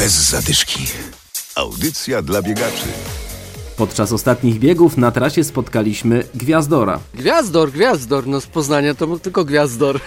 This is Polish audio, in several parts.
Bez zadyszki. Audycja dla biegaczy. Podczas ostatnich biegów na trasie spotkaliśmy Gwiazdora. Gwiazdor, Gwiazdor, no z Poznania to tylko Gwiazdor.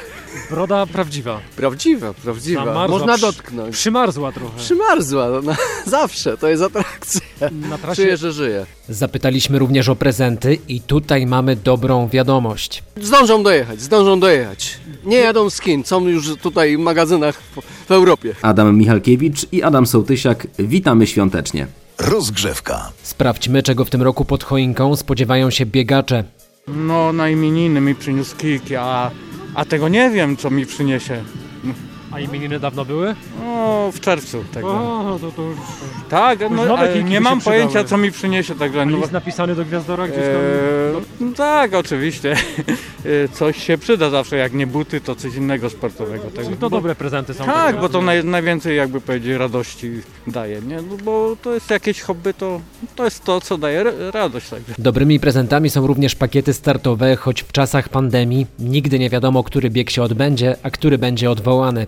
Broda prawdziwa. Prawdziwa, prawdziwa. Zamarzła, Można dotknąć. Przymarzła trochę. Przymarzła, no, zawsze, to jest atrakcja. Na trasie Czuję, że żyje. Zapytaliśmy również o prezenty i tutaj mamy dobrą wiadomość. Zdążą dojechać, zdążą dojechać. Nie jadą z Chin, są już tutaj w magazynach w, w Europie. Adam Michalkiewicz i Adam Sołtysiak, witamy świątecznie. Rozgrzewka. Sprawdźmy, czego w tym roku pod choinką spodziewają się biegacze. No, na imieniny mi przyniósł kijki, a, a tego nie wiem, co mi przyniesie. A imieniny dawno były? No, w czerwcu tego. O, to, to już... Tak, Już no, nowe ale kijki nie by mam pojęcia, co mi przyniesie, także... A No, list napisany do Gwiazdora gdzieś tam? Eee, no tak, oczywiście. Eee, coś się przyda zawsze, jak nie buty, to coś innego sportowego. Także, Czyli to bo- dobre prezenty są. Tak, tak bo to naj, najwięcej jakby powiedzieć radości daje, nie? No, bo to jest jakieś hobby, to, to jest to, co daje ra- radość. Także. Dobrymi prezentami są również pakiety startowe, choć w czasach pandemii nigdy nie wiadomo, który bieg się odbędzie, a który będzie odwołany.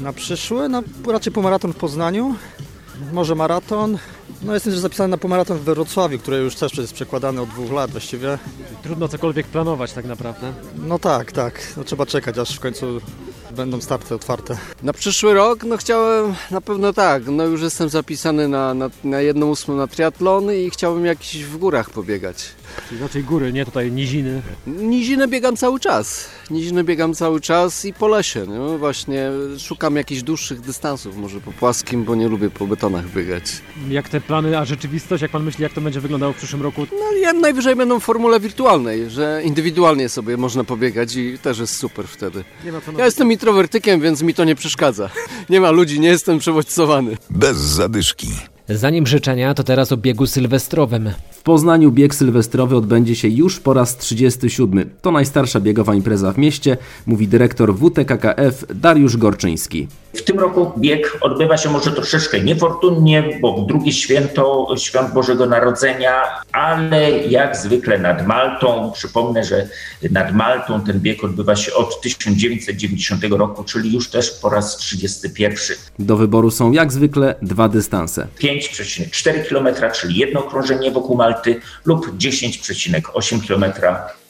Na przyszły, no raczej półmaraton w Poznaniu, może maraton. No jestem też zapisany na półmaraton w Wrocławiu, który już też jest przekładany od dwóch lat właściwie. Trudno cokolwiek planować tak naprawdę. No tak, tak, no trzeba czekać aż w końcu będą starty otwarte. Na przyszły rok, no chciałem, na pewno tak, no już jestem zapisany na, na, na jedną ósmą na triatlon i chciałbym jakiś w górach pobiegać. Czyli raczej góry, nie tutaj niziny. Nizinę biegam cały czas. Nizinę biegam cały czas i po lesie. No właśnie szukam jakichś dłuższych dystansów, może po płaskim, bo nie lubię po betonach biegać. Jak te plany, a rzeczywistość, jak pan myśli, jak to będzie wyglądało w przyszłym roku? No ja najwyżej będą w formule wirtualnej, że indywidualnie sobie można pobiegać i też jest super wtedy. Nie ma co Ja jestem introwertykiem, więc mi to nie przeszkadza. Nie ma ludzi, nie jestem przewodźcowany. Bez zadyszki. Zanim życzenia, to teraz o biegu sylwestrowym. W Poznaniu bieg sylwestrowy odbędzie się już po raz 37. To najstarsza biegowa impreza w mieście, mówi dyrektor WTKKF Dariusz Gorczyński. W tym roku bieg odbywa się może troszeczkę niefortunnie, bo w drugie święto Świąt Bożego Narodzenia, ale jak zwykle nad Maltą. Przypomnę, że nad Maltą ten bieg odbywa się od 1990 roku, czyli już też po raz 31. Do wyboru są jak zwykle dwa dystanse. 5,4 km, czyli jedno okrążenie wokół Malty lub 10,8 km,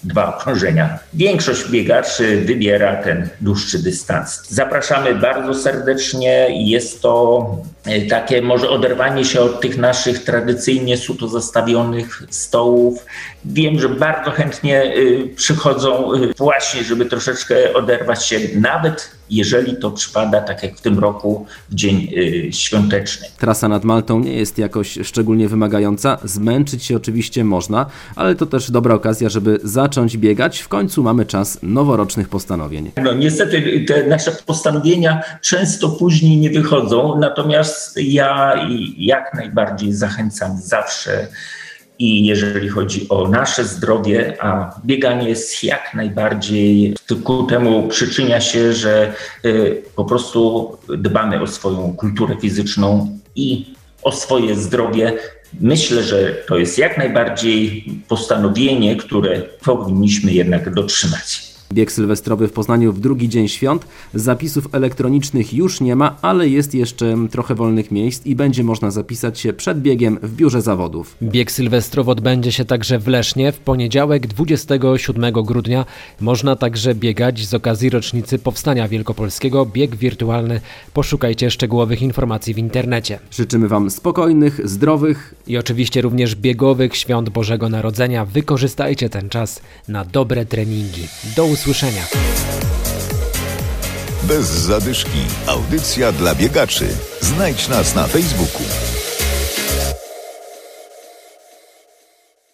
dwa okrążenia. Większość biegaczy wybiera ten dłuższy dystans. Zapraszamy bardzo serdecznie. Jest to e, takie może oderwanie się od tych naszych tradycyjnie suto zastawionych stołów. Wiem, że bardzo chętnie y, przychodzą y, właśnie, żeby troszeczkę oderwać się, nawet jeżeli to przypada, tak jak w tym roku, w dzień świąteczny. Trasa nad Maltą nie jest jakoś szczególnie wymagająca, zmęczyć się oczywiście można, ale to też dobra okazja, żeby zacząć biegać. W końcu mamy czas noworocznych postanowień. No niestety te nasze postanowienia często później nie wychodzą, natomiast ja jak najbardziej zachęcam zawsze i jeżeli chodzi o nasze zdrowie, a bieganie jest jak najbardziej ku temu przyczynia się, że y, po prostu dbamy o swoją kulturę fizyczną i o swoje zdrowie. Myślę, że to jest jak najbardziej postanowienie, które powinniśmy jednak dotrzymać. Bieg sylwestrowy w Poznaniu w drugi dzień świąt. Zapisów elektronicznych już nie ma, ale jest jeszcze trochę wolnych miejsc i będzie można zapisać się przed biegiem w biurze zawodów. Bieg sylwestrowy odbędzie się także w Lesznie w poniedziałek 27 grudnia. Można także biegać z okazji rocznicy Powstania Wielkopolskiego. Bieg wirtualny. Poszukajcie szczegółowych informacji w internecie. Życzymy Wam spokojnych, zdrowych I oczywiście również biegowych świąt Bożego Narodzenia. Wykorzystajcie ten czas na dobre treningi. Do usłyszenia. Bez zadyszki. Audycja dla biegaczy. Znajdź nas na Facebooku.